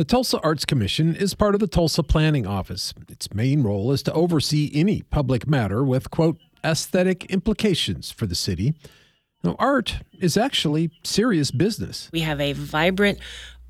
The Tulsa Arts Commission is part of the Tulsa Planning Office. Its main role is to oversee any public matter with, quote, aesthetic implications for the city. Now, art is actually serious business. We have a vibrant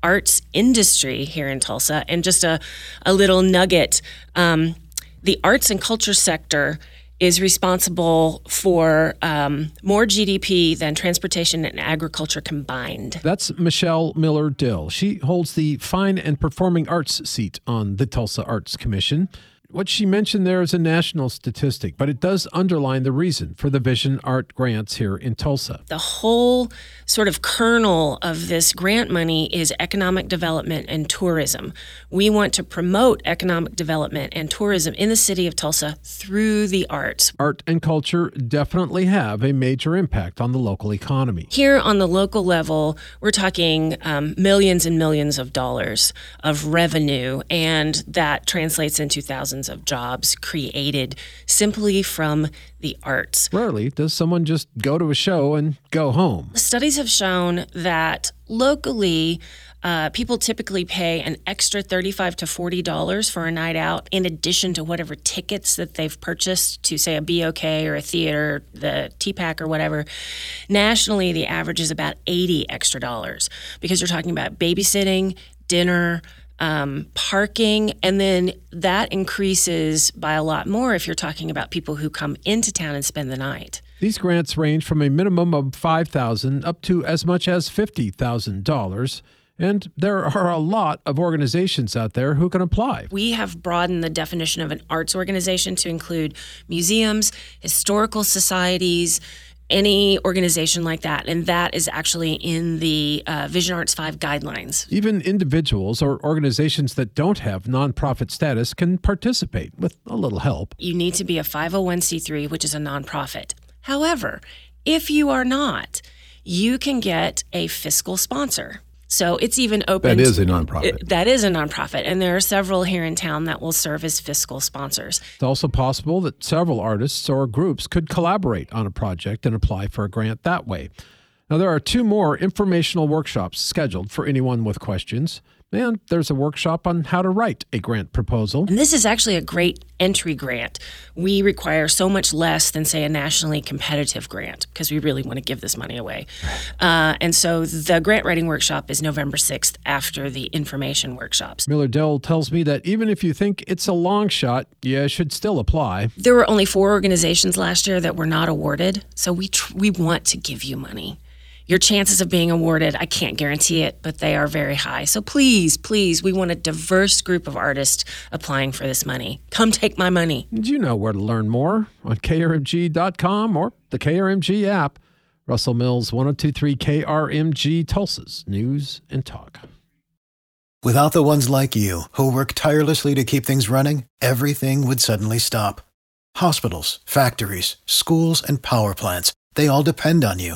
arts industry here in Tulsa. And just a, a little nugget um, the arts and culture sector is responsible for um, more GDP than transportation and agriculture combined. That's Michelle Miller Dill. She holds the Fine and Performing Arts seat on the Tulsa Arts Commission what she mentioned there is a national statistic, but it does underline the reason for the Vision Art grants here in Tulsa. The whole sort of kernel of this grant money is economic development and tourism. We want to promote economic development and tourism in the city of Tulsa through the arts. Art and culture definitely have a major impact on the local economy. Here on the local level, we're talking um, millions and millions of dollars of revenue, and that translates into thousands thousands of jobs created simply from the arts. Rarely does someone just go to a show and go home. Studies have shown that locally, uh, people typically pay an extra 35 to $40 for a night out in addition to whatever tickets that they've purchased to, say, a BOK or a theater, the TPAC or whatever. Nationally, the average is about 80 extra dollars because you're talking about babysitting, dinner, um, parking, and then that increases by a lot more if you're talking about people who come into town and spend the night. These grants range from a minimum of 5,000 up to as much as $50,000. And there are a lot of organizations out there who can apply. We have broadened the definition of an arts organization to include museums, historical societies, any organization like that. And that is actually in the uh, Vision Arts 5 guidelines. Even individuals or organizations that don't have nonprofit status can participate with a little help. You need to be a 501c3, which is a nonprofit. However, if you are not, you can get a fiscal sponsor. So it's even open. That is a nonprofit. It, that is a nonprofit. And there are several here in town that will serve as fiscal sponsors. It's also possible that several artists or groups could collaborate on a project and apply for a grant that way. Now, there are two more informational workshops scheduled for anyone with questions. And there's a workshop on how to write a grant proposal. And this is actually a great entry grant. We require so much less than, say, a nationally competitive grant because we really want to give this money away. Uh, and so the grant writing workshop is November 6th after the information workshops. Miller Dell tells me that even if you think it's a long shot, you should still apply. There were only four organizations last year that were not awarded. So we, tr- we want to give you money your chances of being awarded, I can't guarantee it, but they are very high. So please, please, we want a diverse group of artists applying for this money. Come take my money. Do you know where to learn more on krmg.com or the KRMG app. Russell Mills, 1023 KRMG Tulsa's News and Talk. Without the ones like you, who work tirelessly to keep things running, everything would suddenly stop. Hospitals, factories, schools, and power plants, they all depend on you.